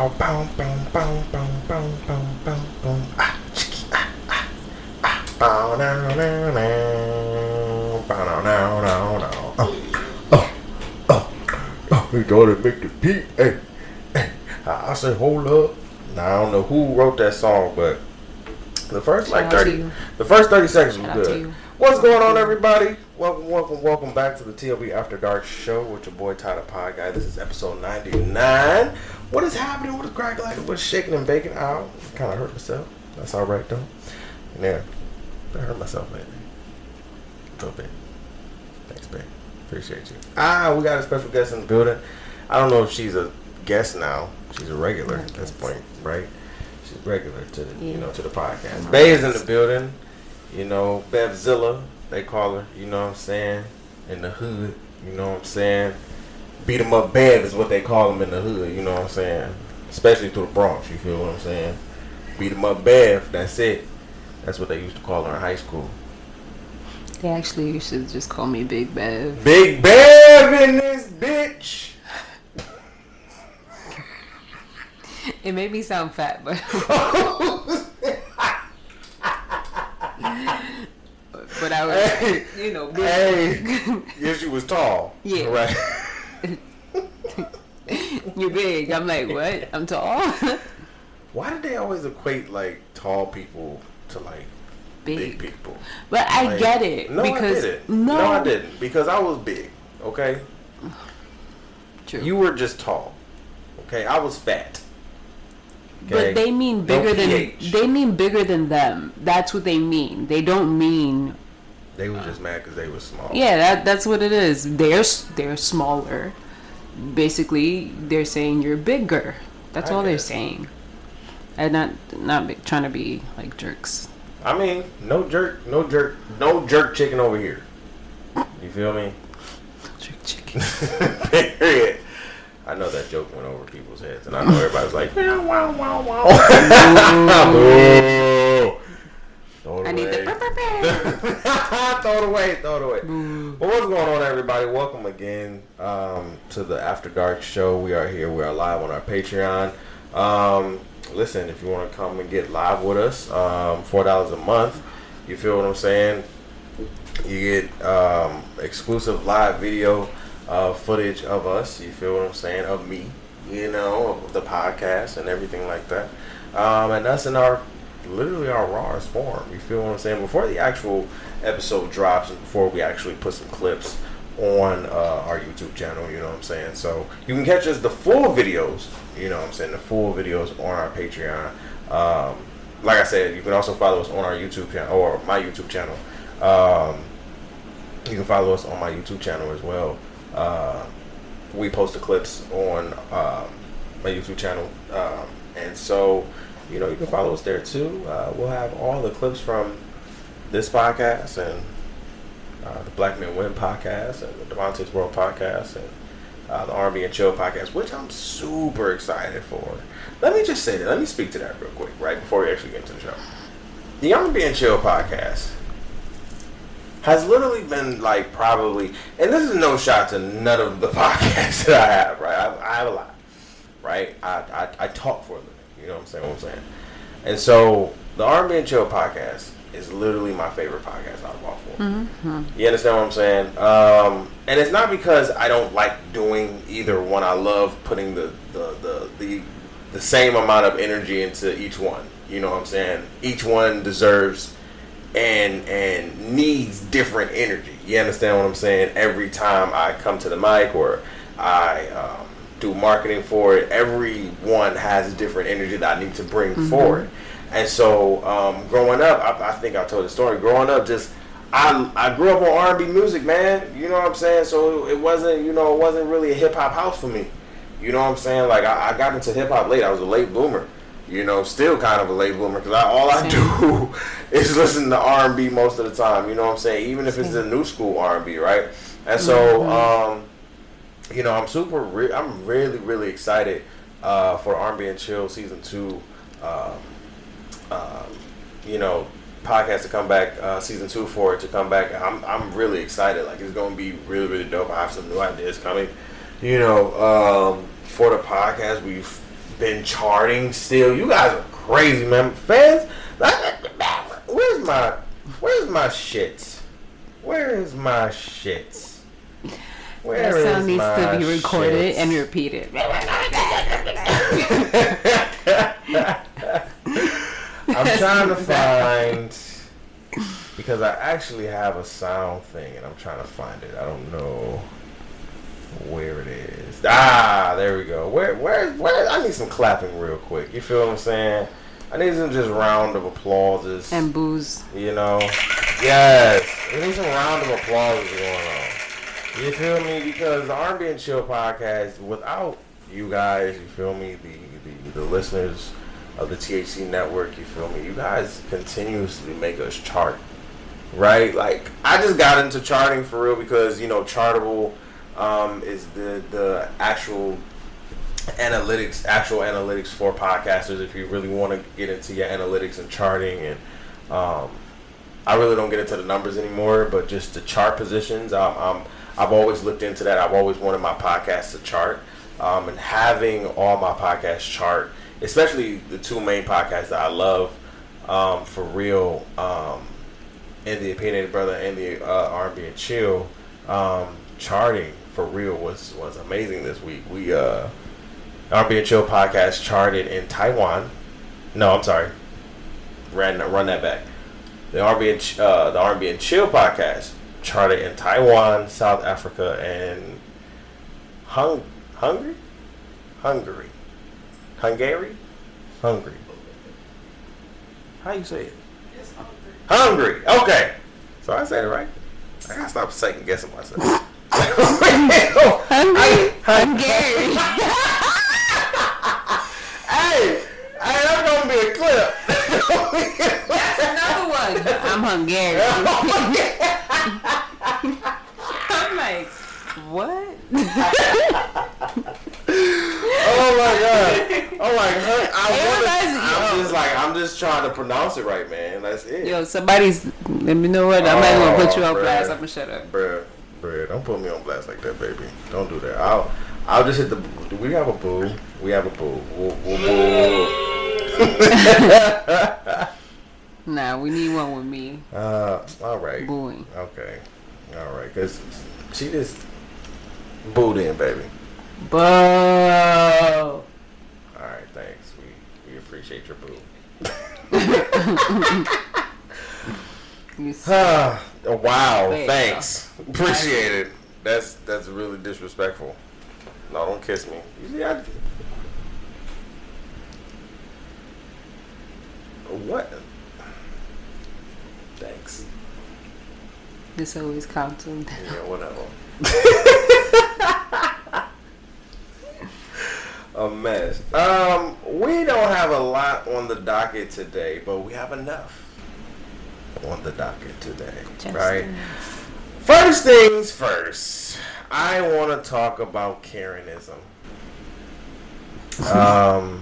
bow, bow, bow, bow, bow, bow, bow, bow, bow. Ah, chicky, ah, ah, ah. Bow, now, now, now. Bow, now, now, now. Oh, oh, oh, oh. We gotta make the beat. Hey, hey. I said, hold up. Now, I don't know who wrote that song, but the first like Shout out to 30, you. the first 30 seconds was Shout out to good. What's going on, everybody? Welcome, welcome, welcome back to the TLB After Dark show with your boy Tyler Pie Guy. This is episode 99. What is happening? What is cracking like? What's shaking and baking? Ow, kind of hurt myself. That's all right, though. Yeah, I hurt myself lately. A little bit. Thanks, babe. Appreciate you. Ah, we got a special guest in the building. I don't know if she's a guest now. She's a regular at this point, right? She's regular to the, you know, to the podcast. Bay is in the building. You know, Bevzilla, they call her. You know what I'm saying? In the hood. You know what I'm saying? Beat Beat 'em up Bev is what they call them in the hood. You know what I'm saying? Especially through the Bronx. You feel what I'm saying? Beat Beat 'em up Bev. That's it. That's what they used to call her in high school. They actually used to just call me Big Bev. Big Bev in this bitch. It made me sound fat, but but I was, Hey, you know, big. hey. yes, you was tall. Yeah. Right. You're big. I'm like, what? I'm tall. Why did they always equate like tall people to like big, big. people? But I Like, get it No, because I didn't. no, no, I didn't because I was big. Okay, True. you were just tall. Okay, I was fat. Okay? But they mean bigger than PH. they mean bigger than them. That's what they mean. They don't mean They was just mad because they were small. yeah. That that's what it is. They're they're smaller. Basically, they're saying you're bigger. That's I all they're saying. And not not be, trying to be like jerks. I mean, no jerk, no jerk, no jerk chicken over here. You feel me? Jerk chicken. Period. I know that joke went over people's heads, and I know everybody's like, wow, wow, wow, wow. Throw it I need away. the. throw it away, throw it away. But what's going on, everybody? Welcome again um, to the After Dark show. We are here. We are live on our Patreon. Um, listen, if you want to come and get live with us, um, four dollars a month. You feel what I'm saying? You get um, exclusive live video uh, footage of us. You feel what I'm saying? Of me, you know, the podcast and everything like that. Um, and that's in our literally our rawest form. You feel what I'm saying? Before the actual episode drops, before we actually put some clips on uh, our YouTube channel, you know what I'm saying? So you can catch us the full videos, you know what I'm saying? The full videos on our Patreon. Um, like I said, you can also follow us on our YouTube channel or my YouTube channel. Um, you can follow us on my YouTube channel as well. Uh, we post the clips on um, my YouTube channel, um, and so you know you can follow us there too. Uh, we'll have all the clips from this podcast and uh, the Black Men Win podcast and the Devontae's World podcast and uh, the R&B and Chill podcast, which I'm super excited for. Let me just say that. Let me speak to that real quick, right before we actually get into the show. The R&B and Chill podcast has literally been like probably, and this is no shot to none of the podcasts that I have, right? I, I have a lot, right? I, I, I talk for a living, you know what I'm saying? What I'm saying, and so the R&B and Chill podcast is literally my favorite podcast out of all 4 You understand what I'm saying? Um, and it's not because I don't like doing either one. I love putting the the, the the the same amount of energy into each one. You know what I'm saying? Each one deserves and and needs different energy. You understand what I'm saying? Every time I come to the mic or I um, do marketing for it, everyone has a different energy that I need to bring forward. And so, um, growing up, I, I think I told the story. Growing up, just I I grew up on R&B music, man. You know what I'm saying? So it wasn't, you know, it wasn't really a hip hop house for me. You know what I'm saying? Like I, I got into hip hop late. I was a late bloomer. You know, still kind of a late bloomer because all I do is listen to R&B most of the time. You know what I'm saying? Even if it's the new school R&B, right? And so, um, you know, I'm super. Re- I'm really, really excited uh, for R&B and Chill season two. Um, um, you know, podcast to come back, uh, season two for it to come back. I'm I'm really excited. Like it's gonna be really, really dope. I have some new ideas coming. You know, um, for the podcast, we've been charting still. You guys are crazy, man. Fans, where's my where's my shits? Where is my shits? Where that sound is needs my to be recorded shits? and repeated. I'm trying to find because I actually have a sound thing and I'm trying to find it. I don't know where it is. Ah, there we go. Where where where I need some clapping real quick. You feel what I'm saying? I need some just round of applauses. and booze. You know? Yes. We need some round of applause going on. You feel me? Because the R&B and Chill podcast, without you guys, you feel me, the, the, the listeners of the THC network, you feel me, you guys continuously make us chart. Right? Like, I just got into charting for real because, you know, Chartable um, is the, the actual analytics, actual analytics for podcasters. If you really want to get into your analytics and charting, and um, I really don't get into the numbers anymore, but just the chart positions. Um, I'm, I've always looked into that. I've always wanted my podcast to chart, um, and having all my podcasts chart, especially the two main podcasts that I love, um, for real, um, and the Opinionated Bruhtha and the uh, R&B and chill, um, charting for real was was amazing this week. We uh. R&B and Chill podcast charted in Taiwan. No, I'm sorry. Ran run that back. The R&B and uh, the R&B and Chill podcast charted in Taiwan, South Africa, and Hung Hungary, Hungary, Hungary, Hungary. How you say it? Hungry. Okay. So I said it right. I gotta stop second guessing myself. Hungry? I- Hungary. Hey, hey, that's gonna be a clip. That's another one. I'm Hungarian. I'm like, what? oh my god. Oh my god. I wanna, I'm just like I'm just trying to pronounce it right, man. That's it. Yo, somebody's. Let me know what. I'm not gonna put you on Oh, blast. I'm gonna shut up. Bruh, don't put me on blast like that, baby. Don't do that. I'll I'll just hit the do we have a boo? We have a boo. We'll, we'll boo. Nah, we need one with me. Uh all right. Booing. Okay. All right, cuz she just booed in, baby. Boo. All right, thanks. We we appreciate your boo. You oh, wow, There thanks. Appreciate it. That's that's really disrespectful. No, don't kiss me. You see, I, what? Thanks. This always counts on Yeah, whatever. a mess. Um, we don't have a lot on the docket today, but we have enough on the docket today, Just right? First things first, I want to talk about Karenism. Um,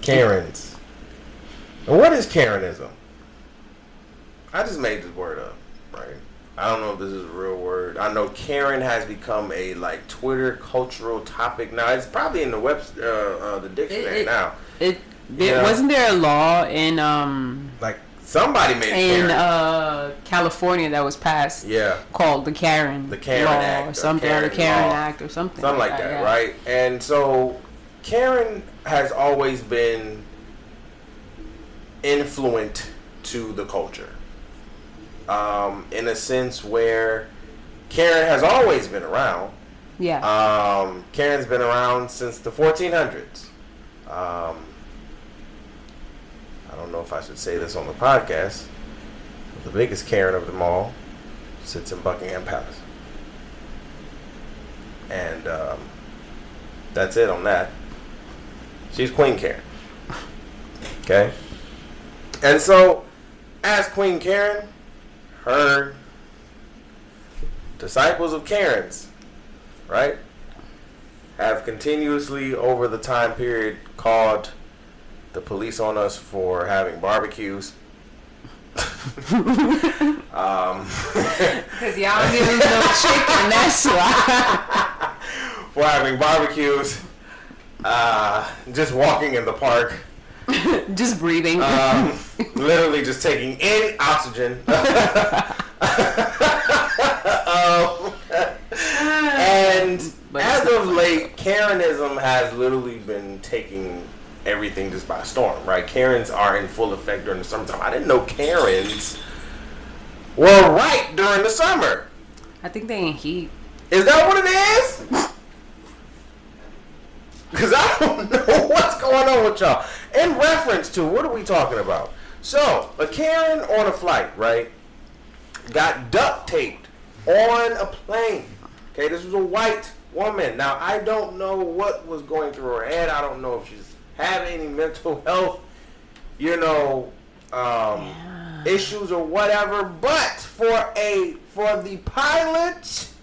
Karens. What is Karenism? I just made this word up, right? I don't know if this is a real word. I know Karen has become a like Twitter cultural topic now. It's probably in the web, uh, uh, the dictionary it- now. It, Yeah. wasn't there a law in um Like somebody made in Karen. uh California that was passed yeah. called the Karen The Karen law Act, or something or the Karen Karen law. Act or something something like that, right? And so Karen has always been influent to the culture, um, in a sense where Karen has always been around. Yeah. Um, Karen's been around since the 1400s. Um, I don't know if I should say this on the podcast. But the biggest Karen of them all sits in Buckingham Palace. And um, that's it on that. She's Queen Karen. Okay? And so, as Queen Karen, her disciples of Karens, right, have continuously over the time period called the police on us for having barbecues. um, Because y'all give them no chicken, that's why. for having barbecues uh, just walking in the park, Just breathing. um, literally just taking in oxygen. Um, and But as of late, Karenism has literally been taking everything just by storm, right? Karens are in full effect during the summertime. I didn't know Karens were right during the summer. I think they ain't heat. Is that what it is? Because I don't know what's going on with y'all. In reference to, what are we talking about? So, a Karen on a flight, right, got duct taped on a plane. Okay, this was a white woman. Now, I don't know what was going through her head. I don't know if she's having any mental health, you know, um, issues or whatever. But for a for the pilots,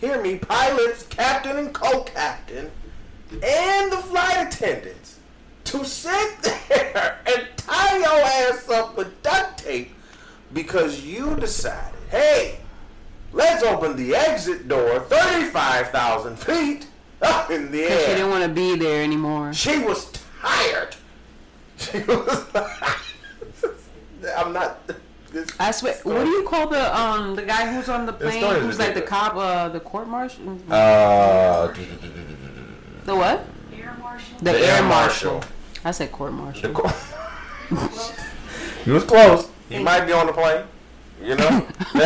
hear me, pilots, captain and co-captain, and the flight attendants to sit there and tie your ass up with duct tape because you decided, hey, let's open the exit door 35,000 feet up in the Because she didn't want to be there anymore. She was tired. She was I'm not. This I swear. What do you call the um the guy who's on the plane? Who's like the cop, uh, the court marshal? Uh, the what? Air Marshal. The, The air, air marshal. marshal. I said court marshal. The co- he was close. He might be on the plane. You know,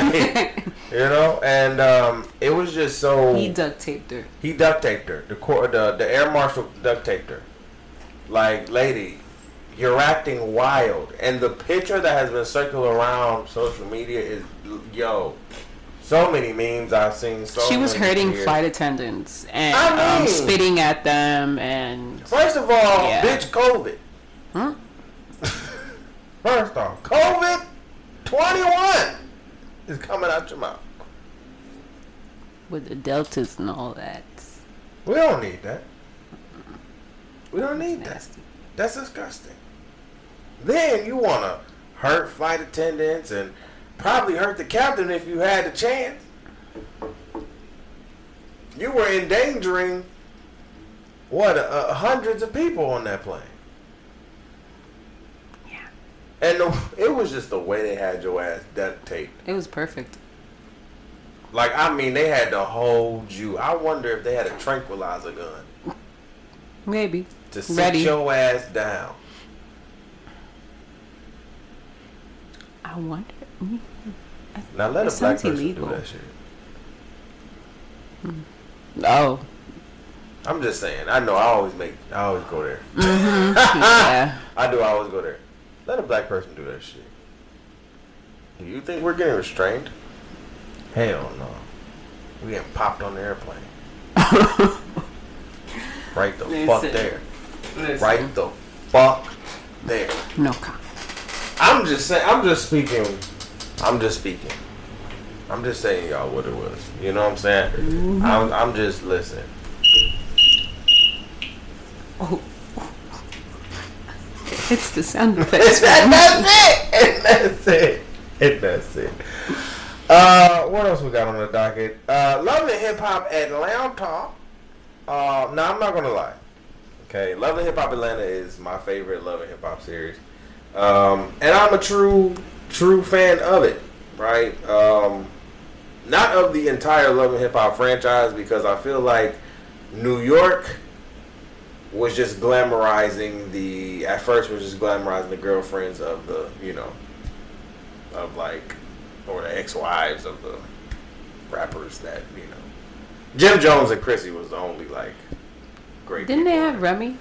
you know, and um, it was just so he duct taped her. he duct taped her. The court, the the air marshal duct taped her. Like, lady, you're acting wild. And the picture that has been circling around social media is, yo, so many memes I've seen. So she was hurting tears. flight attendants and I um, spitting at them and First of all, Yeah. bitch, COVID. Huh? First off, COVID 21 is coming out your mouth. with the deltas and all that. We don't need that. We don't need that. That's disgusting. Then you want to hurt flight attendants and probably hurt the captain if you had the chance. You were endangering what uh, hundreds of people on that plane. And the, it was just the way they had your ass duct taped. It was perfect. Like I mean, they had to hold you. I wonder if they had a tranquilizer gun Maybe. to sit Ready. your ass down. I wonder. Mm, now let a black person illegal. do that shit. Hmm. Oh. I'm just saying. I know. I always make. I always go there. Mm-hmm. yeah. I do. I always go there. Let a black person do that shit. Do you think we're getting restrained? Hell no. We getting popped on the airplane. right the fuck Listen. there. Right the fuck there. No comment. I'm just saying. I'm just speaking. I'm just speaking. I'm just saying y'all what it was. You know what I'm saying? Mm-hmm. I'm, I'm just listening. Oh. It's the sound effects. And that's it. And that's it. And that's it. Uh, what else we got on the docket? Uh, Love and Hip Hop Atlanta. Uh, now I'm not gonna lie. Okay, Love and Hip Hop Atlanta is my favorite Love and Hip Hop series, um, and I'm a true, true fan of it. Right? Um, not of the entire Love and Hip Hop franchise because I feel like New York was just glamorizing the at first was just glamorizing the girlfriends of the you know of like or the ex-wives of the rappers that you know Jim Jones and Chrissy was the only like great Didn't they have Remy?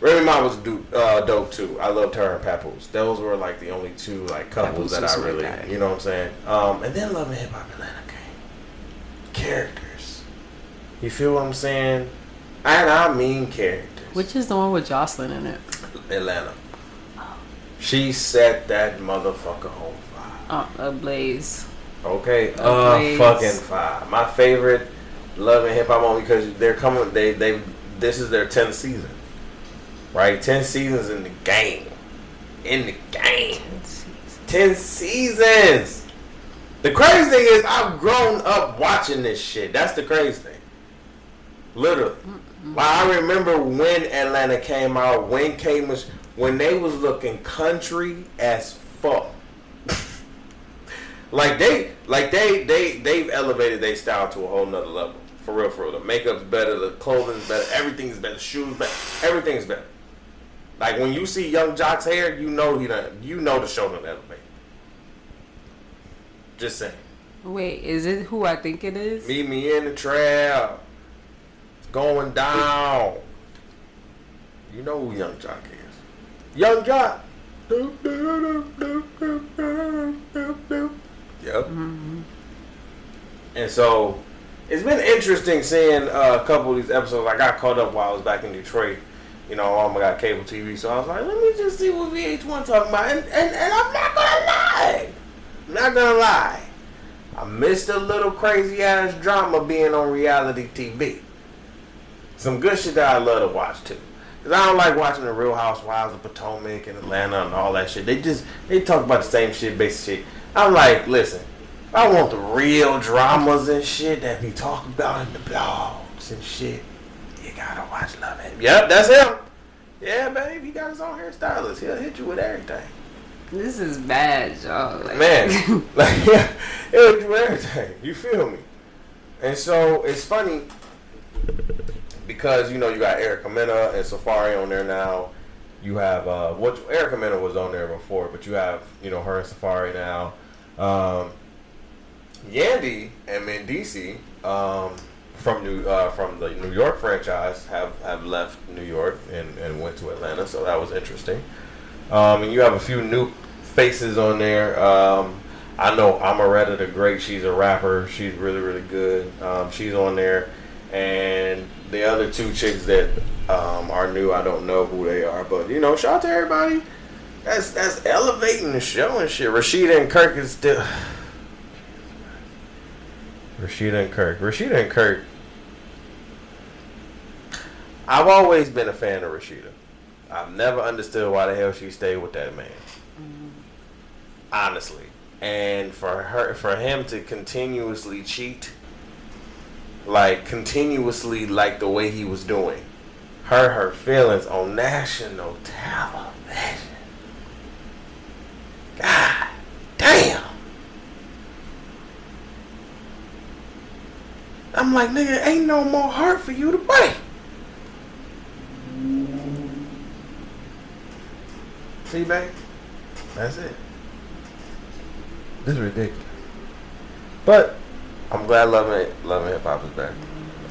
Remy Ma was do, uh, dope too. I loved her and Papoose. Those were like the only two like couples that I really, guy. you know what I'm saying. Um, and then Love and Hip Hop Atlanta came. Characters. You feel what I'm saying? And I mean characters. Which is the one with Joseline in it? Atlanta. She set that motherfucker on fire. Oh, Ablaze. Okay, uh, Ablaze. fucking fire. My favorite Love and Hip Hop moment because they're coming. They they this is their tenth season, right? Ten seasons in the game, in the game. Ten seasons. The crazy thing is, I've grown up watching this shit. That's the crazy thing. Literally, Like, I remember when Atlanta came out, when K was when they was looking country as fuck. like they like they they they've elevated their style to a whole nother level. For real, for real. The makeup's better, the clothing's better, everything's better, shoes better, everything's better. Like when you see Yung Joc's hair, you know he done you know the show done elevate. Just saying. Wait, is it who I think it is? Meet me in the trap. Going down. You know who Yung Joc is. Yung Joc. Yep. And so it's been interesting seeing uh, a couple of these episodes. I got caught up while I was back in Detroit. You know, I got cable TV, so I was like, let me just see what VH1 talking about. And, and, and I'm not gonna lie. I'm not gonna lie. I missed a little crazy ass drama being on reality TV. Some good shit that I love to watch too. Cause I don't like watching the Real Housewives of Potomac and Atlanta and all that shit. They just they talk about the same shit, basic shit. I'm like, listen, I want the real dramas and shit that be talked about in the blogs and shit. You gotta watch Love Him. Yep, that's him. Yeah, babe, he got his own hairstylist. He'll hit you with everything. This is bad, y'all. Like, Man, like yeah, he'll hit you with everything. You feel me? And so it's funny because you know you got Erica Mena and Safaree on there now. You have uh, what Erica Mena was on there before, but you have you know her and Safaree now. Um, Yandy and Mendeecees um, from New uh, from the New York franchise have, have left New York and, and went to Atlanta, so that was interesting. Um, and you have a few new faces on there. Um, I know Omeretta the Great. She's a rapper. She's really really good. Um, she's on there, and the other two chicks that um, are new, I don't know who they are, but you know, shout out to everybody. That's that's elevating the show and shit. Rasheeda and Kirk is still. Rasheeda and Kirk. Rasheeda and Kirk. I've always been a fan of Rasheeda. I've never understood why the hell she stayed with that man. Honestly. And for her for him to continuously cheat like continuously like the way he was doing. Hurt her feelings on national television. God damn. I'm like, nigga, ain't no more heart for you to break. See, babe? That's it. This is ridiculous. But I'm glad loving it, loving hip hop is back.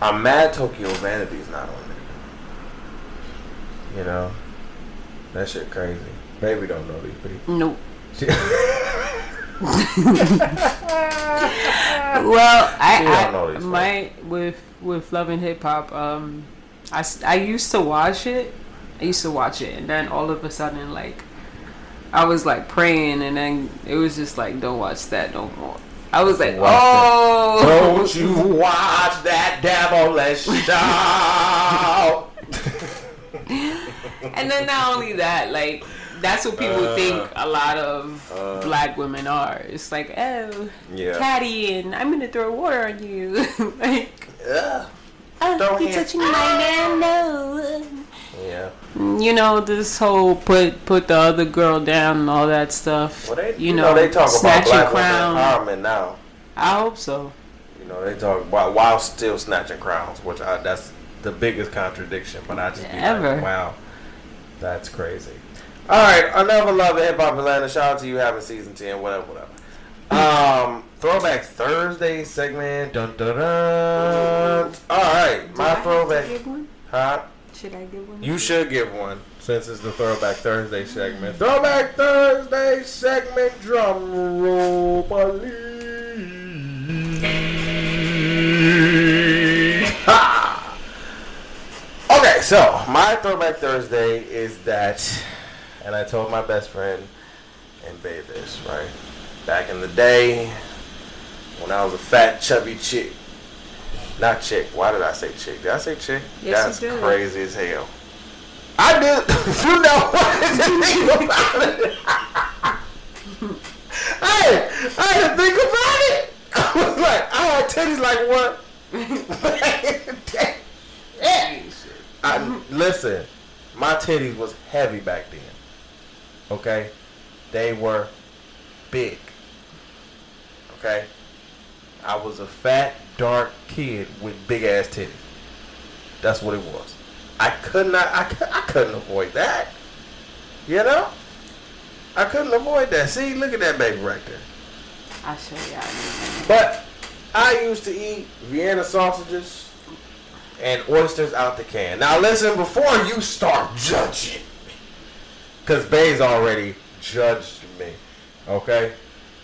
I'm mad Tokyo Vanity's not on there. You know, that shit crazy. Baby don't know these people. Nope. Well, I, You don't know I these my with with love and hip hop. Um, I I used to watch it. I used to watch it, and then all of a sudden, like, I was like praying, and then it was just like, don't watch that no more. I was like, oh, Don't you watch that devilish show? and then not only that, like that's what people Uh, think a lot of uh. black women are. It's like, oh, Yeah. catty, and I'm gonna throw water on you, like, Yeah. oh, you touching my man, no. Yeah. You know this whole put put the other girl down and all that stuff. Well, they, you, know, they talk about snatching black crown. women empowerment now. I hope so. You know, they talk about while still snatching crowns, which I, that's the biggest contradiction. But I just be Ever. like, wow, that's crazy. All right, another love of hip hop Atlanta. Shout out to you having season ten, whatever, whatever. Um, Throwback Thursday segment. Dun dun dun. All right, Do I my have to throwback. give one? Huh? Should I give one? You should give one since it's the Throwback Thursday segment. Mm. Throwback Thursday segment. Drum roll, please. Ha! Okay, so my Throwback Thursday is that, and I told my best friend and babe this, right? Back in the day, when I was a fat, chubby chick. Not chick. Why did I say chick? Did I say chick? Yes, That's crazy as hell. I did. you know what is the thing about it? hey, I to think about it. I was like, I had titties like what? yeah. I listen. My titties was heavy back then. Okay, they were big. Okay, I was a fat, dark kid with big ass titties. That's what it was. I could not. I, I couldn't avoid that. You know, I couldn't avoid that. See, look at that baby right there. I show y'all. But I used to eat Vienna sausages and oysters out the can. Now listen, before you start judging me, because Bay's already judged me, okay?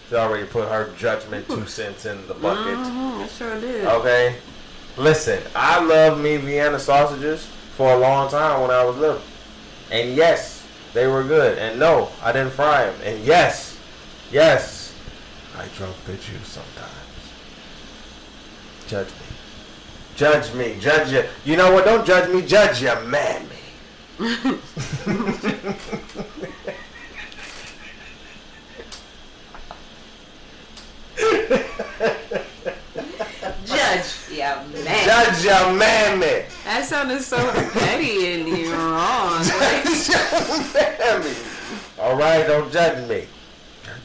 She already put her judgment two cents in the bucket. Mm-hmm, I sure did. Okay? Listen, I love me Vienna sausages for a long time when I was little. And yes, they were good. And no, I didn't fry them. And yes, yes, I drunk the juice sometimes. Judge me. Judge me. Judge you. You know what? Don't judge me. Judge your mammy. Judge, yeah, man. Judge your mammy. That sounded so petty and you wrong. Judge your mammy. All right, don't judge me.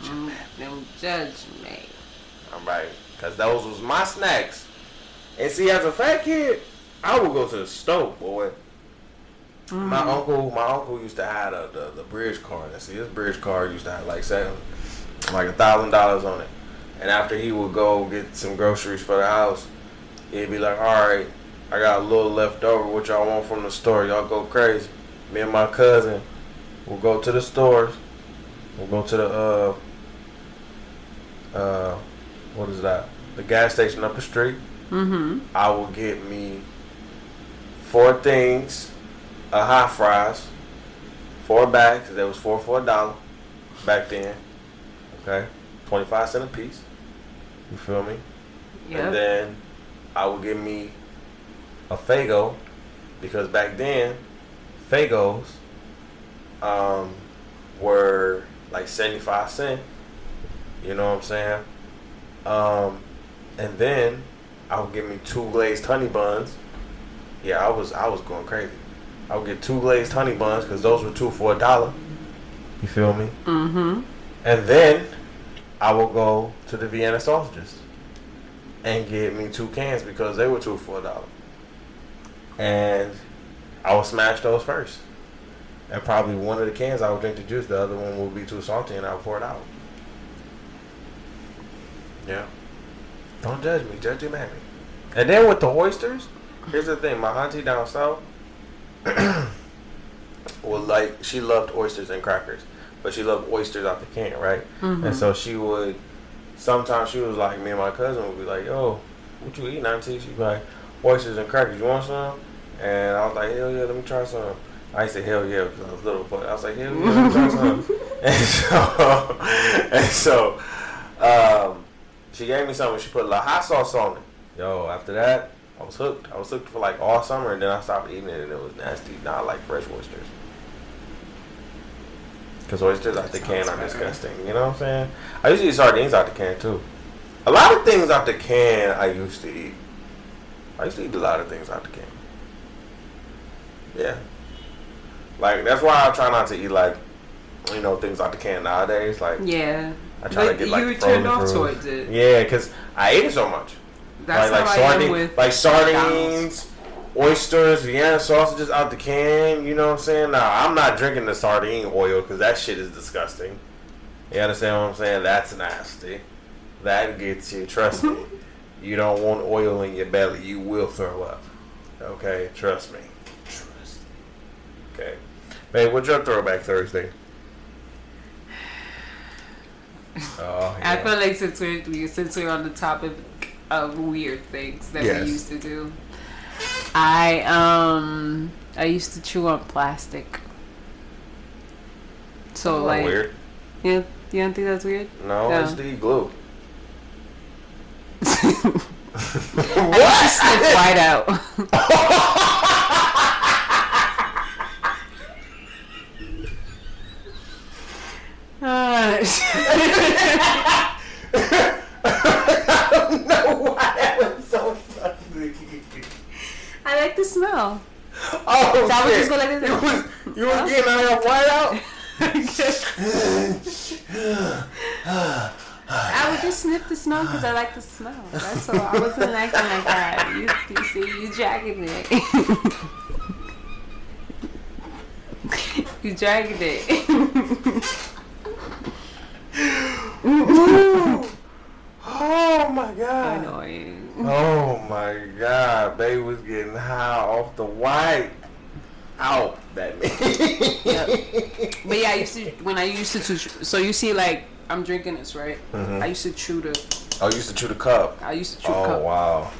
Mm, Don't judge me. All right, because those was my snacks. And see, as a fat kid, I would go to the stove, boy. My uncle, my uncle used to have the, the, the bridge card. And see, this bridge card used to have like seven, like a thousand dollars on it. And after he would go get some groceries for the house, he'd be like, "All right, I got a little left over. What y'all want from the store? Y'all go crazy." Me and my cousin will go to the stores. We'll go to the uh uh what is that? The gas station up the street. Mm-hmm. I will get me four things, a hot fries, four bags. That was four for a dollar back then. Okay, twenty five cent a piece. You feel me? And then I would give me a Faygo because back then Faygos um, were like seventy five cent. You know what I'm saying? Um, and then I would give me two glazed honey buns. Yeah, I was I was going crazy. I would get two glazed honey buns because those were two for a dollar. You feel me? Mm-hmm. And then I will go to the Vienna sausages and get me two cans because they were two for a dollar. And I will smash those first. And probably one of the cans I would drink the juice, the other one will be too salty and I'll pour it out. Yeah. Don't judge me, judge your mammy. And then with the oysters, here's the thing, my auntie down south well like she loved oysters and crackers. But she loved oysters out the can, right? Mm-hmm. And so she would sometimes she was like me and my cousin would be like, Yo, what you eating, auntie? She'd be like, Oysters and crackers, you want some? And I was like, Hell yeah, let me try some. I used to say hell yeah because I was little, but I was like, hell yeah, let me try some. and so, and so, um, she gave me some and she put a little hot sauce on it. Yo, after that, I was hooked. I was hooked for like all summer, and then I stopped eating it, and it was nasty. Not like fresh oysters. Because oysters out the can are disgusting. You know what I'm saying? I used to eat sardines out the can too. A lot of things out the can I used to eat. I used to eat a lot of things out the can. Yeah. Like that's why I try not to eat like, you know, things out the can nowadays. Like Yeah. I try but to get like you turned off towards it. Yeah, because I ate it so much. That's like, how like I sardine, am with like McDonald's. Oysters, Vienna sausages out the can. You know what I'm saying? Now I'm not drinking the sardine oil because that shit is disgusting. You understand what I'm saying? That's nasty. That gets you. Trust me. You don't want oil in your belly. You will throw up. Okay, trust me. Trust me. Okay, babe, what's your throwback Thursday? Oh, I feel like since we're since we're on the topic of weird things that Yes. we used to do, I um I used to chew on plastic. So like, weird. yeah, you don't think that's weird? No, Yeah. it's the glue. I used to sniff white out. Uh, know why that was so funny. I like the smell. Oh, I was just like this. You was, you was getting on your white out? I would just sniff the smell because I like the smell. That's all. I wasn't acting like that. You, you see, you dragging it. you dragging it. Oh my god. Annoying. Oh my god. Baby was getting high off the white. Out that means. But yeah, I used to when I used to, chew- so you see, like I'm drinking this, right? Mhm. I used to chew the. Oh, you used to chew the cup. I used to chew Oh cup. wow.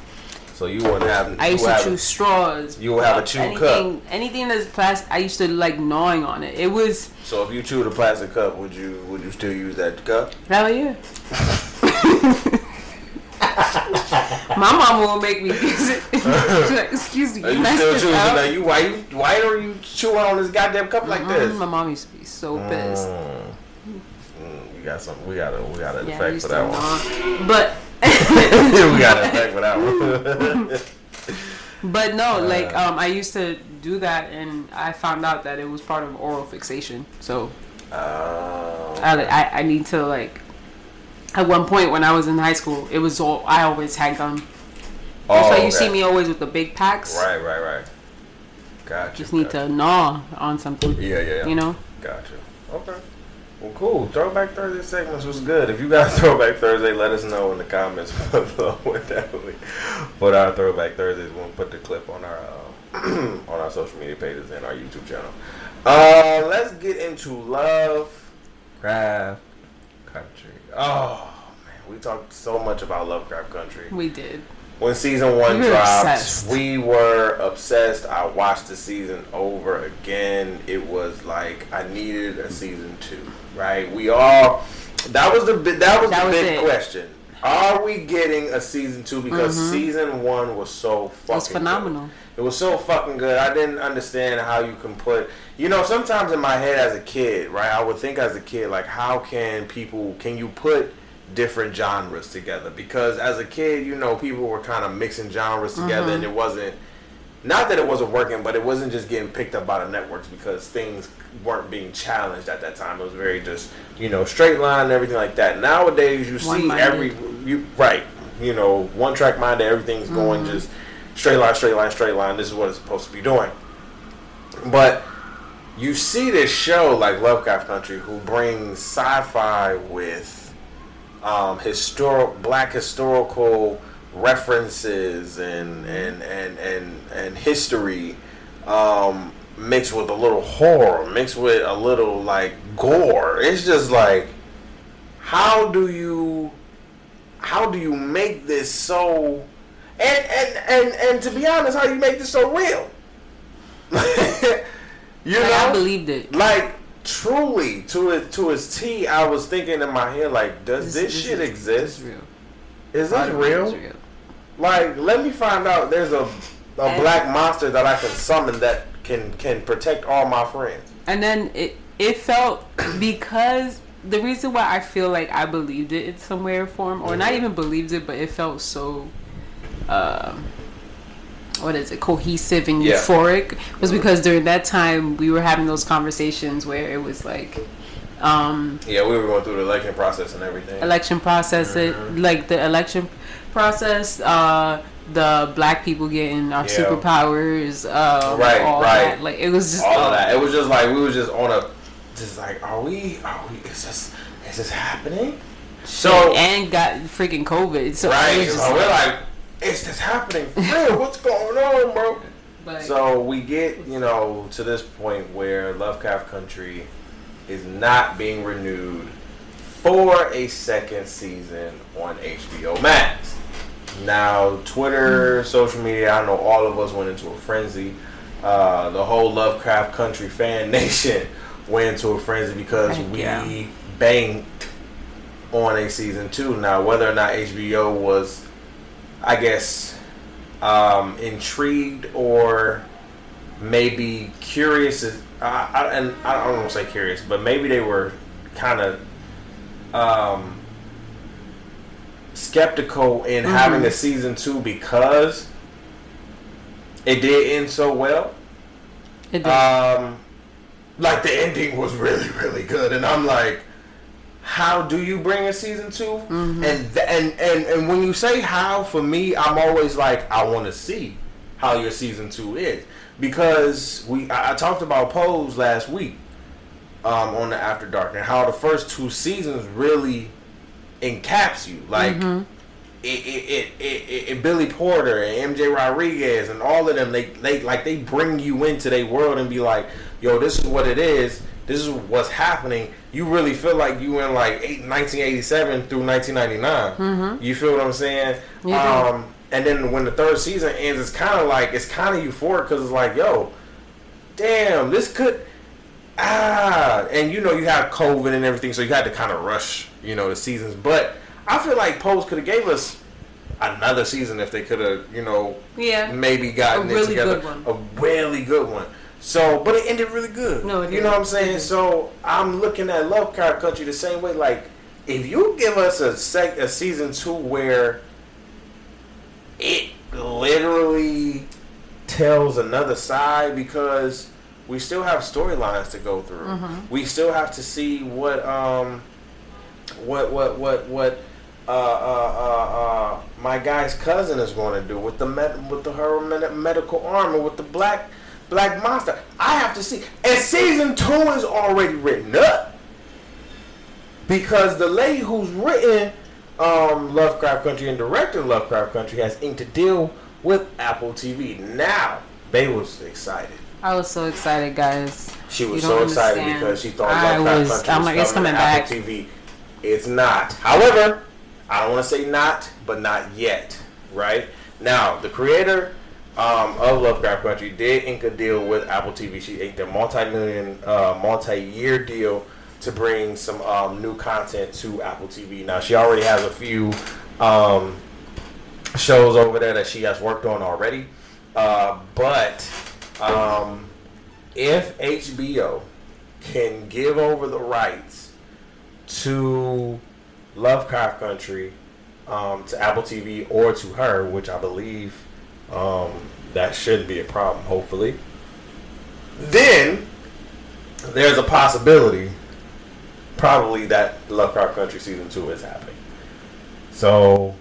So you wouldn't have. I used to chew straws. you would have a chew cup. anything, Anything that's plastic, I used to like gnawing on it. It was So if you chewed a plastic cup, would you would you still use that cup? hell yeah. My mama will make me use it. Like, Excuse me, Are you still this choosing up. You why you why are you chewing on this goddamn cup like this? Mm, My mom used to be so pissed. Mm. Mm, we got some. We got a we got an Yeah, effect for to that one. gnaw. But we got an effect for that one. But no, like Uh. um, I used to do that, and I found out that it was part of oral fixation. So Oh. I, I, I need to like. At one point when I was in high school, it was all I always had gum. That's why you okay. see me always with the big packs. Right, right, right. Gotcha. Just need gotcha. to gnaw on something. Yeah, yeah, yeah. You know. Gotcha. Okay. Well, cool. Throwback Thursday segments was good. If you got a Throwback Thursday, let us know in the comments below. Definitely put our Throwback Thursdays. We'll put the clip on our uh, on our social media pages and our YouTube channel. Uh, let's get into love, craft, country. Oh man, we talked so much about Lovecraft Country We did. when season one We dropped, obsessed. we were obsessed. I watched the season over again. It was like I needed a season two. Right? We all. That was the that was That the was big it. question. Are we getting a season two? Because Mhm. season one was so fucking. It was good. phenomenal. It was so fucking good. I didn't understand how you can put. You know, sometimes in my head as a kid, right? I would think as a kid, like, how can people? Can you put different genres together? Because as a kid, you know, people were kind of mixing genres together, and mm-hmm. it wasn't. Not that it wasn't working, but it wasn't just getting picked up by the networks because things weren't being challenged at that time. It was very just, you know, straight line and everything like that. Nowadays, you see every you right, you know, one track minded. Everything's going mm-hmm. just straight line, straight line, straight line. This is what it's supposed to be doing. But you see this show like Lovecraft Country, who brings sci-fi with um, historic black historical references and and and and, and history um, mixed with a little horror, mixed with a little like gore. It's just like, how do you, how do you make this so? And and and and to be honest, how do you make this so real? you Like, know, I believed it. like truly to it to its T. I was thinking in my head, like, does this, shit is- exist? is real. Is this is real? Like, let me find out. There's a a And- black monster that I can summon that can can protect all my friends. And then it it felt because the reason why I feel like I believed it in some way or form, or not Mhm. even believed it, but it felt so um what is it cohesive and Yeah. euphoric was because during that time we were having those conversations where it was like um Yeah, we were going through the election process and everything. election process it Mhm. like the election process uh the black people getting our Yeah. superpowers uh Right, all right. that. like it was just all of that. It was just like we was just on a, just like, are we? Are we? Is this? Is this happening? So and got freaking COVID. So right, it so we're like, is this happening? For real? What's going on, bro? like, So we get, you know, to this point where Lovecraft Country is not being renewed for a second season on HBO Max. Now, Twitter, social media, I know all of us went into a frenzy. Uh, the whole Lovecraft Country fan nation went into a frenzy because Heck we yeah. banked on a season two. Now, whether or not HBO was, I guess, um, intrigued or maybe curious I, I, and I don't want to say curious, but maybe they were kind of um, skeptical in Mhm. having a season two because it did end so well. It did. Um, like the ending was really really good, and I'm like, how do you bring a season 2 Mm-hmm. And th- and and and when you say how, for me, I'm always like, I want to see how your season two is because we I, I talked about Pose last week um, on the After Dark and how the first two seasons really encaps you like. Mm-hmm. It, it, it, it, it, Billy Porter and MJ Rodriguez and all of them, they, they like they bring you into their world and be like, yo, this is what it is. This is what's happening. You really feel like you in like eight, 1987 through 1999. You feel what I'm saying? You do. Um, and then when the third season ends, it's kind of like it's kind of euphoric because it's like, yo, damn, this could ah, and you know you have COVID and everything, so you had to kind of rush, you know, the seasons. But I feel like Pose could have gave us another season if they could have, you know, Yeah. maybe gotten A it really together. good one. A really good one. So, but it ended really good. No, it you know what I'm saying. So I'm looking at Lovecraft Country the same way. Like, if you give us a sec a season two where it literally tells another side because we still have storylines to go through. Mm-hmm. We still have to see what um what what what what uh, uh, uh, uh, my guy's cousin is going to do with the med- with the her med- medical armor with the black black monster. I have to see. And season two is already written up because the lady who's written um, Lovecraft Country and directed Lovecraft Country has inked a deal with Apple TV. Now, they was excited. I was so excited, guys. She was so don't excited understand. because she thought I Lovecraft was- Country I'm was like, it's coming to coming Apple TV. It's not. However, I don't want to say not, but not yet. Right now, the creator um, of Lovecraft Country did ink a deal with Apple TV. She inked a multi-million, uh, multi-year deal to bring some um, new content to Apple TV. Now, she already has a few um, shows over there that she has worked on already. Uh, but um, if HBO can give over the rights to Lovecraft Country um, to Apple TV or to her, which I believe um, that shouldn't be a problem, hopefully, then there's a possibility probably that Lovecraft Country season two is happening. So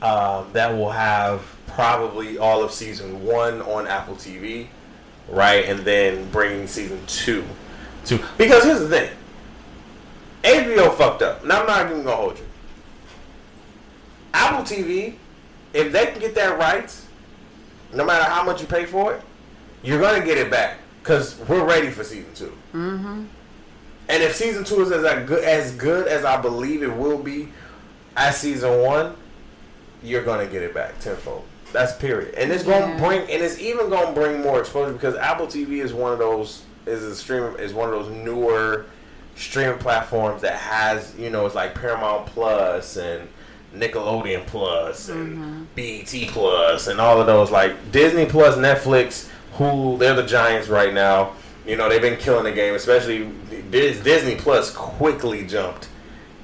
um, that will have probably all of season one on Apple TV, right, and then bringing season two to because here's the thing, HBO fucked up. Now I'm not even gonna hold you. Apple TV, if they can get that rights, no matter how much you pay for it, you're gonna get it back because we're ready for season 2 Mm-hmm. And if season two is as good as good as I believe it will be as season one, you're gonna get it back tenfold. That's period. And it's gonna bring and it's even gonna bring more exposure because Apple TV is one of those is a stream is one of those newer streaming platforms that has you know it's like Paramount Plus and Nickelodeon Plus and BET Plus and all of those like Disney Plus, Netflix, Hulu. They're the giants right now. You know they've been killing the game, especially Disney Plus quickly jumped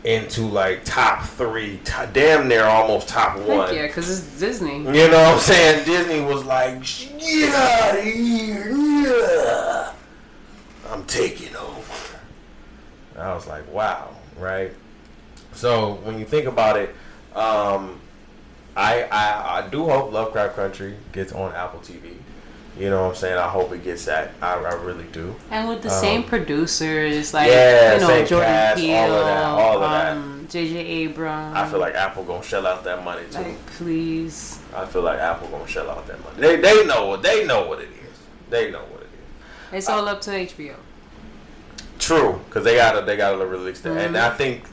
into like top three, t- damn near almost top one. Heck yeah, because it's Disney. You know what I'm saying? Disney was like, get out of here. Yeah. I'm taking over. I was like, wow, right? So when you think about it, um, I, I I do hope Lovecraft Country gets on Apple TV. You know what I'm saying? I hope it gets that. I, I really do. And with the Um, same producers, like yeah, you know, same Jordan cast, Peele, all of that, all of that. um, J.J. Abrams. I feel like Apple gonna shell out that money too. like please. I feel like Apple gonna shell out that money. They they know what they know what it is. They know what it is. It's all up to HBO. True, because they gotta they gotta release that, and Mm-hmm. I think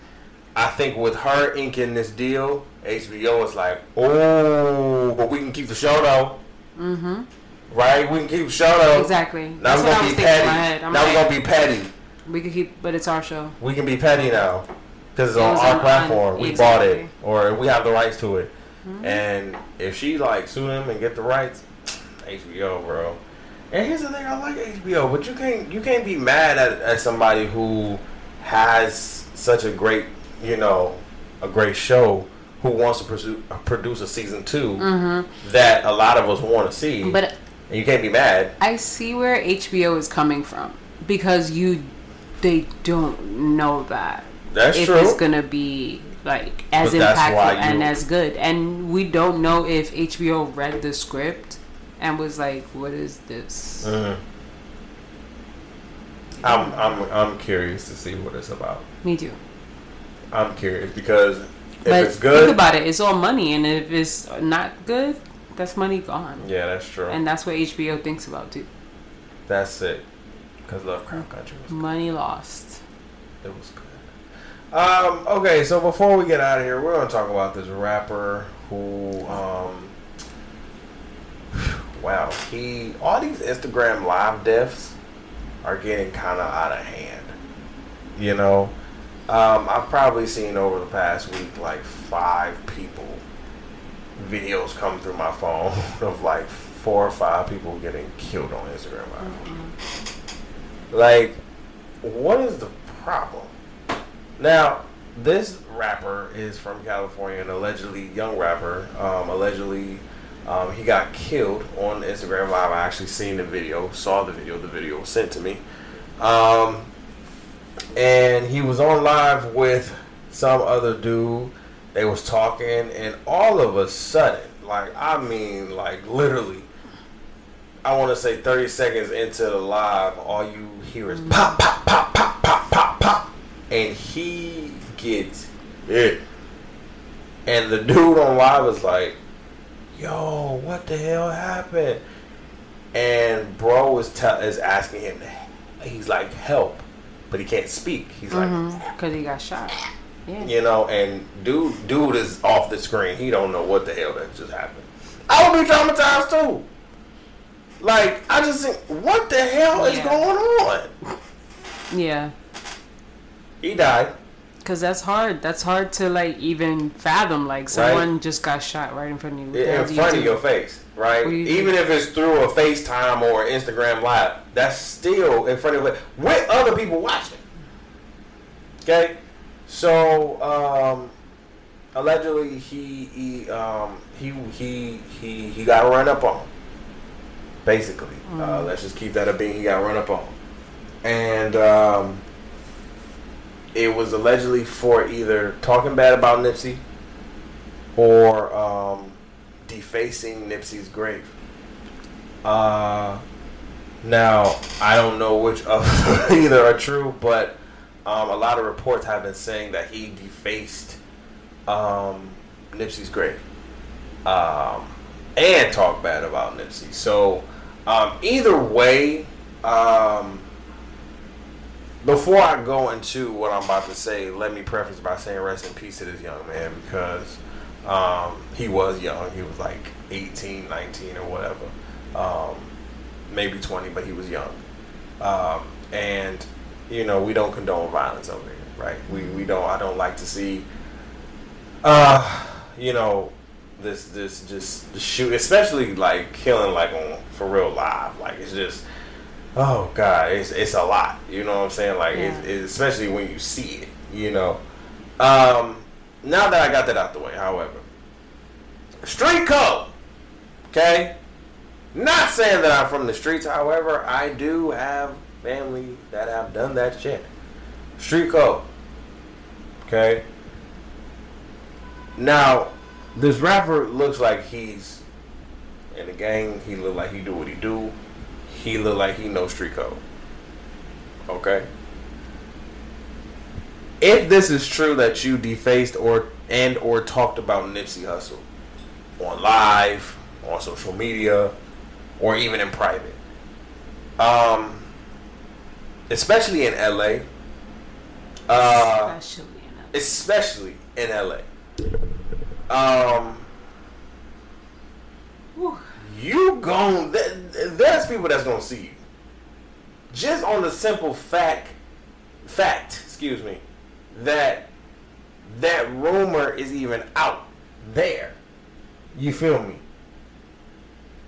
I think with her inking this deal, HBO is like, oh, but we can keep the show though, Mm-hmm. right? We can keep the show though. Exactly. Now That's we're gonna be petty. Now we're gonna be petty. we could keep, but it's our show. We can be petty now because it's It on our platform. we bought it, or we have the rights to it. Mm-hmm. And if she like sue them and get the rights, HBO, bro. And here's the thing: I like HBO, but you can't you can't be mad at, at somebody who has such a great you know a great show who wants to pursue, produce a season 2 that a lot of us want to see. Mm-hmm. But and you can't be mad. I see where HBO is coming from because you they don't know that That's if true. it's gonna be like as But impactful and you- as good, and we don't know if HBO read the script and was like, "What is this?" Mhm. I'm I'm I'm curious to see what it's about. Me too. I'm curious because if but it's good, think about it. It's all money, and if it's not good, that's money gone. yeah, that's true. And that's what HBO thinks about too. that's it. Because Lovecraft Country was Money lost. it was good. Um. Okay, so before we get out of here, we're gonna talk about this rapper who um. Wow, he all these Instagram live deaths are getting kind of out of hand. You know, um, I've probably seen over the past week like five people videos come through my phone of like four or five people getting killed on Instagram Live. Like, what is the problem? Now, this rapper is from California, an allegedly young rapper. Um, allegedly, um, he got killed on Instagram Live. I actually seen the video, saw the video. The video was sent to me. Um, and he was on live with some other dude. They was talking, and all of a sudden, like I mean, like literally, I want to say thirty seconds into the live, all you hear is mm-hmm. pop, pop, pop, pop, pop, pop, pop, and he gets it. And the dude on live is like, "Yo, what the hell happened?" And bro is tell is asking him, he's like, "Help," but he can't speak. He's like, mm-hmm. Because he got shot. Yeah. you know, and dude, dude is off the screen. He don't know what the hell that just happened. I would be traumatized too. Like I just think, what the hell is going on? Yeah. He died. Cause that's hard. That's hard to like even fathom. Like someone just got shot right in front of you. Yeah, in front of your face, right? Even if it's through a FaceTime or Instagram Live, that's still in front of it with other people watching. Okay, so um, allegedly he he um, he he he he got run up on. Basically, uh, let's just keep that a being. He got run up on, and um, it was allegedly for either talking bad about Nipsey or um, defacing Nipsey's grave. Uh, now I don't know which of either are true, but um, a lot of reports have been saying that he defaced um, Nipsey's grave um, and talked bad about Nipsey. So um, either way, um, before I go into what I'm about to say, let me preface by saying rest in peace to this young man because um, he was young. He was like 18, 19 or whatever. Um, maybe 20, but he was young. Um, and, you know, we don't condone violence over here, right? We, we don't, I don't like to see, uh, you know, this, this, just the shoot, especially like killing like on for real live. Like it's just, oh god, it's it's a lot. You know what I'm saying? Like, it's, it's, especially when you see it. You know. Um, now that I got that out the way, however, street code. Okay. Not saying that I'm from the streets, however, I do have family that have done that shit. Street code. Okay. Now, this rapper looks like he's in the gang. He look like he do what he do. He look like he knows street code. Okay. If this is true that you defaced or and or talked about Nipsey Hussle on live, on social media, or even in private, um, especially in LA, uh, Especially in a- especially in LA. Um, Whew. you gon' th- there's people that's gonna see you. Just on the simple fact, fact, excuse me, that that rumor is even out there. You feel me?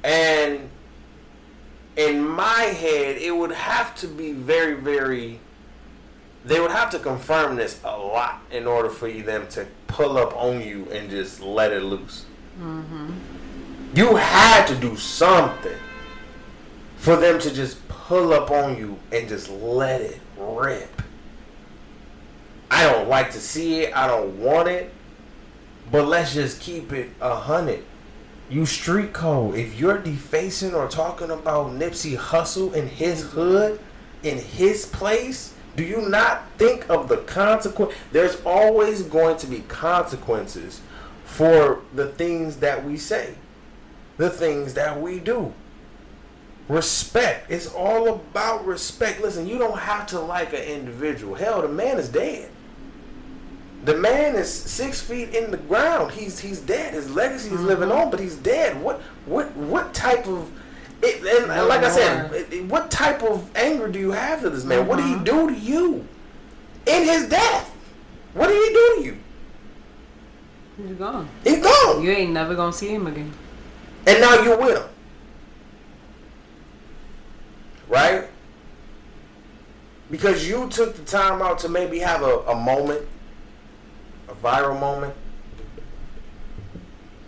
And in my head, it would have to be very, very. They would have to confirm this a lot in order for you them to pull up on you and just let it loose. Mm-hmm. You had to do something for them to just pull up on you and just let it rip. I don't like to see it. I don't want it. But let's just keep it a hundred. You street code. If you're defacing or talking about Nipsey Hussle in his hood, in his place, do you not think of the consequence? There's always going to be consequences for the things that we say, the things that we do. Respect. It's all about respect. Listen, you don't have to like an individual. Hell, the man is dead. The man is six feet in the ground. He's he's dead. His legacy is living on, but he's dead. What what what type of it, and No like I said, it- it- what type of anger do you have to this man? What did he Mhm. do to you in his death? What did he do to you? He's gone. He's gone, You ain't never gonna see him again. and now you're with him, right? Because you took the time out to maybe have a, a moment, viral moment,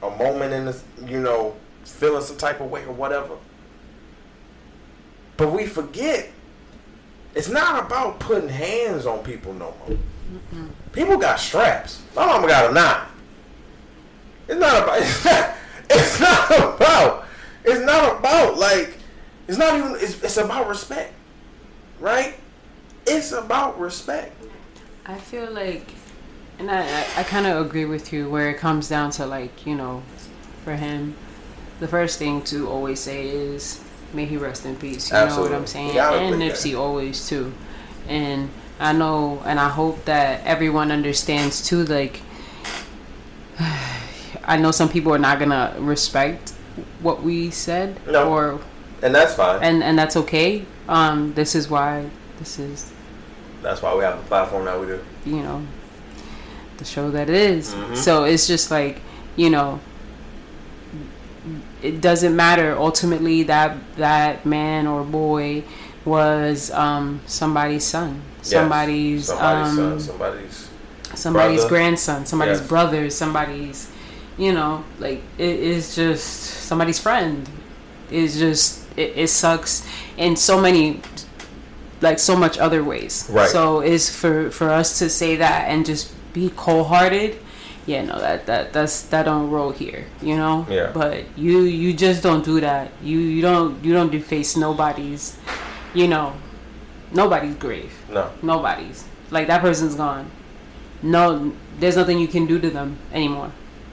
a moment in this, you know, feeling some type of way or whatever. But we forget it's not about putting hands on people no more. People got straps. My mama got a nine. It's not about. It's not, it's not about. It's not about like. It's not even. It's, it's about respect, right? It's about respect. I feel like, and I, I, kind of agree with you where it comes down to like, you know, for him, the first thing to always say is, may he rest in peace. You know what I'm saying? Gotta And admit that. Nipsey always too. And I know, and I hope that everyone understands too, like, I know some people are not gonna respect what we said No. or And that's fine. and and that's okay um this is why this is that's why we have the platform that we do. you know the show that it is. Mhm. so it's just like you know it doesn't matter ultimately that that man or boy was um somebody's son Yes. somebody's, somebody's um son, somebody's. somebody's brother. grandson somebody's Yes. brother somebody's you know like it is just somebody's friend it's just it, it sucks in so many like so much other ways Right. so it's for for us to say that and just be cold-hearted yeah no that that that's that don't roll here you know? Yeah. but you you just don't do that. You you don't you don't deface nobody's you know nobody's grave. No. nobody's. Like that person's gone. No there's nothing you can do to them anymore.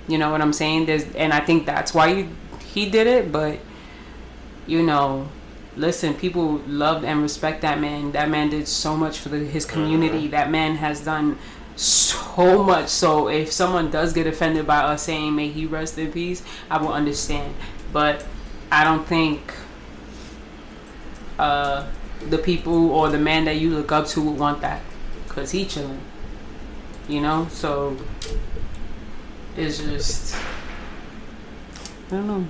You know what i'm saying? There's and i think that's why you, he did it but you know listen people loved and respect that man. That man did so much for the, his community. Mm-hmm. That man has done so much. So if someone does get offended by us saying may he rest in peace i will understand. But i don't think uh the people or the man that you look up to would want that because he chilling you know? So it's just i don't know.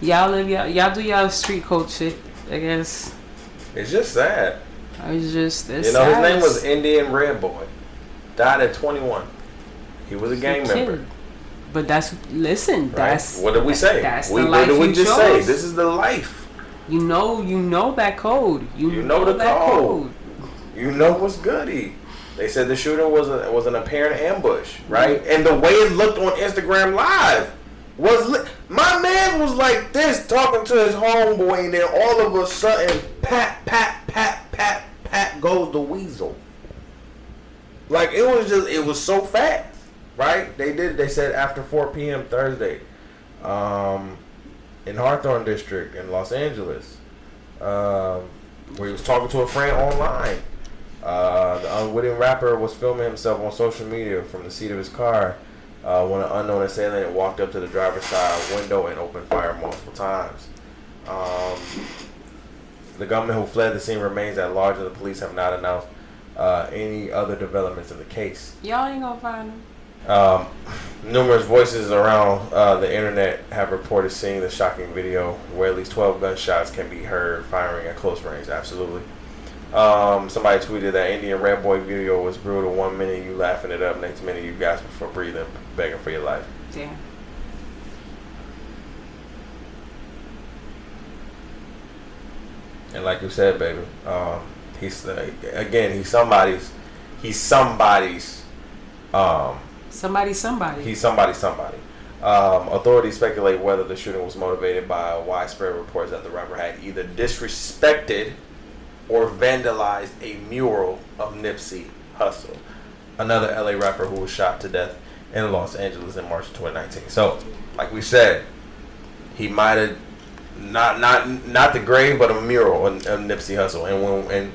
Y'all live y'all, y'all do y'all street code shit i guess. It's just sad. it's just it's you know, his name was Indian Red Boy. Died at 21. He was a gang member. but that's listen Right? that's what did we say? that's we, the what did we just say? This is the life. you know you know that code you, You know the that code. You know what's goody. They said the shooter was a, was an apparent ambush, right? Mm-hmm. And the way it looked on Instagram Live was li- my man was like this talking to his homeboy, and then all of a sudden, pat, pat, pat, pat, pat goes the weasel. Like it was just, it was so fast, right? They did. They said after 4 p.m. Thursday, um, in Hawthorne District in Los Angeles, um, where he was talking to a friend online. Uh, the unwitting rapper was filming himself on social media from the seat of his car uh, when an unknown assailant walked up to the driver's side window and opened fire multiple times. Um, the gunman who fled the scene remains at large, and the police have not announced uh, any other developments of the case. y'all ain't gonna find him Um, numerous voices around uh, the internet have reported seeing the shocking video where at least 12 gunshots can be heard firing at close range. Absolutely. Um, somebody tweeted that Indian Red Boy video was brutal. One minute you laughing it up, next minute you gasping for breathing, begging for your life. damn And like you said, baby, um, he's uh, again he's somebody's he's somebody's um, somebody somebody he's somebody somebody. Um, authorities speculate whether the shooting was motivated by widespread reports that the rapper had either disrespected or vandalized a mural of Nipsey Hussle, another LA rapper who was shot to death in Los Angeles in March 2019. So, like we said, he might have not not not the grave, but a mural of, of Nipsey Hussle. And when and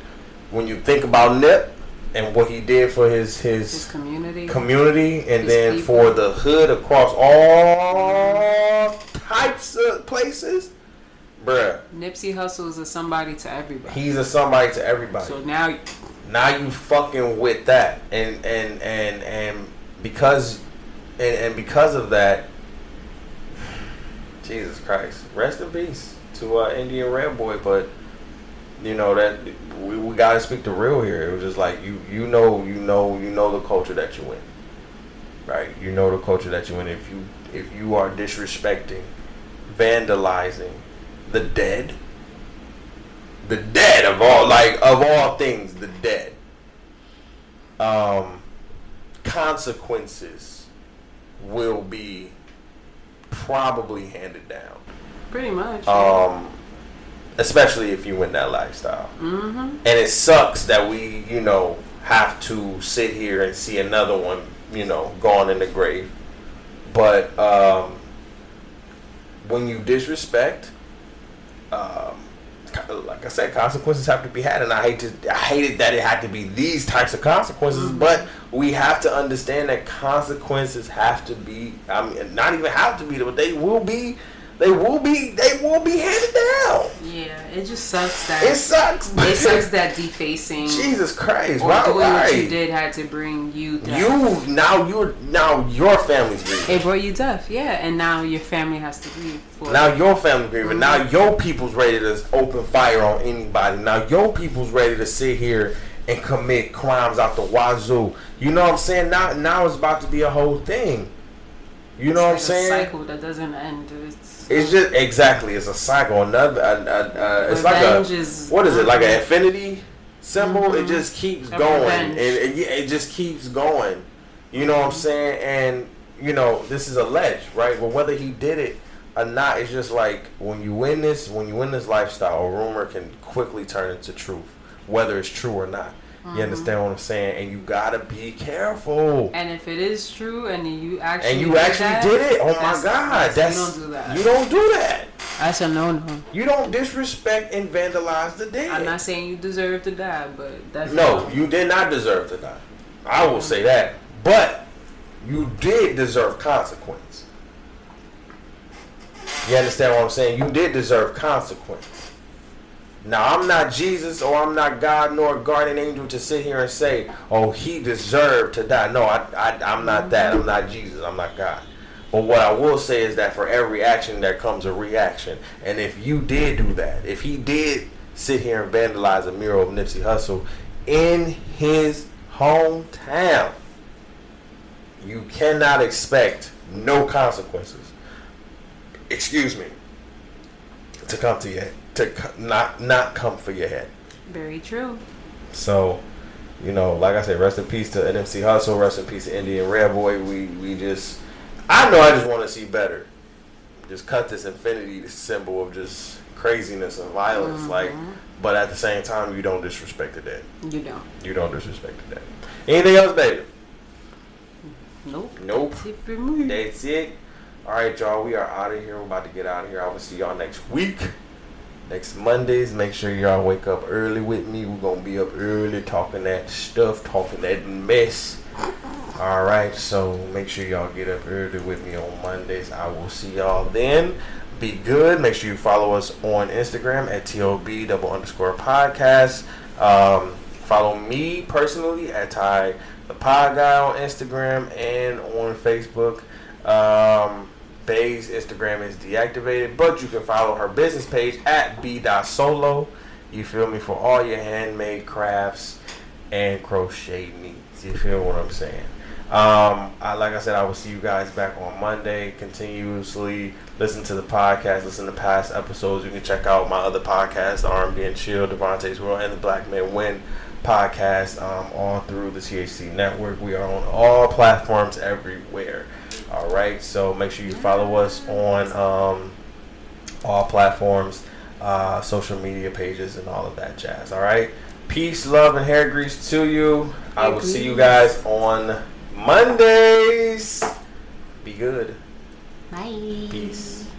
when you think about Nip and what he did for his his, his community community, and His then people. for the hood across all types of places, bruh, Nipsey Hussle is a somebody to everybody. he's a somebody to everybody. So now, now you fucking with that and and and and because and, and because of that jesus christ rest in peace to uh indian red boy but you know that we, we gotta speak the real here. It was just like you you know you know you know the culture that you in. Right? You know the culture that you in. If you if you are disrespecting vandalizing the dead the dead of all like of all things the dead um consequences will be probably handed down. Pretty much. um especially if you win that lifestyle mm-hmm. and it sucks that we you know have to sit here and see another one you know gone in the grave but um when you disrespect um like I said, consequences have to be had, and I hate to, I hated that it had to be these types of consequences. But we have to understand that consequences have to be. I mean, not even have to be, but they will be. They will be. They will be handed down. Yeah, it just sucks that It sucks. it sucks that defacing Jesus Christ! or Right, doing what you did had to bring you death. You now you're now your family's grieving. It brought you death, yeah, and now your family has to grieve for Now your family grieving. Now Mm-hmm. your people's ready to open fire on anybody. Now your people's ready to sit here and commit crimes out the wazoo. You know what I'm saying? Now now it's about to be a whole thing. You know what I'm saying? A cycle that doesn't end. It's, It's just exactly. It's a cycle. Another. Uh, uh, it's like a. Is- What is it? Like an infinity symbol. It Mhm. just keeps A going, and it, it just keeps going. You know what I'm saying? And you know this is alleged, right? But whether he did it or not, it's just like when you win this, when you win this lifestyle, a rumor can quickly turn into truth, whether it's true or not. Mm-hmm. You understand what I'm saying? And you gotta be careful. and if it is true, and you actually And you did actually that, did it. Oh my God! that's- you don't do that. You don't do that. That's a no no. You don't disrespect and vandalize the dead. I'm not saying you deserve to die, but that's no, you did not deserve to die. I will say that. But you did deserve consequence. You understand what I'm saying? You did deserve consequence. Now, I'm not Jesus or I'm not God nor a guardian angel to sit here and say, oh, he deserved to die. No, I, I, I'm not that. I'm not Jesus. I'm not God. But what I will say is that for every action, there comes a reaction. And if you did do that, if he did sit here and vandalize a mural of Nipsey Hussle in his hometown, you cannot expect no consequences. Excuse me. To come to your to not not come for your head. very true. So, you know, like I said, rest in peace to Nipsey Hussle, rest in peace to Indian Red Boy. We we just I know I just want to see better. Just cut this infinity symbol of just craziness and violence, like mm-hmm. but at the same time you don't disrespect the dead. You don't. You don't disrespect the dead. Anything else, baby? Nope. Nope. That's it for me. That's it. All right, y'all. We are out of here. We're about to get out of here. I will see y'all next week. Next Mondays. Make sure y'all wake up early with me. We're gonna be up early talking that stuff, talking that mess. All right. So make sure y'all get up early with me on Mondays. I will see y'all then. Be good. Make sure you follow us on Instagram at tob double underscore podcast. Um, follow me personally at Ty the Pod Guy on Instagram and on Facebook. Um, Bay's Instagram is deactivated, but you can follow her business page at b.solo. You feel me for all your handmade crafts and crochet needs. You feel what I'm saying? Um, I, like I said, I will see you guys back on Monday. Continuously listen to the podcast, listen to past episodes. You can check out my other podcasts, R&B and Chill, Devontae's World, and the Black Men Win podcast, um, all through the THC network. We are on all platforms everywhere. All right, so make sure you follow us on um, all platforms, uh, social media pages, and all of that jazz. All right, peace, love, and hair grease to you. I will see you guys on Mondays. Be good. Bye. Peace.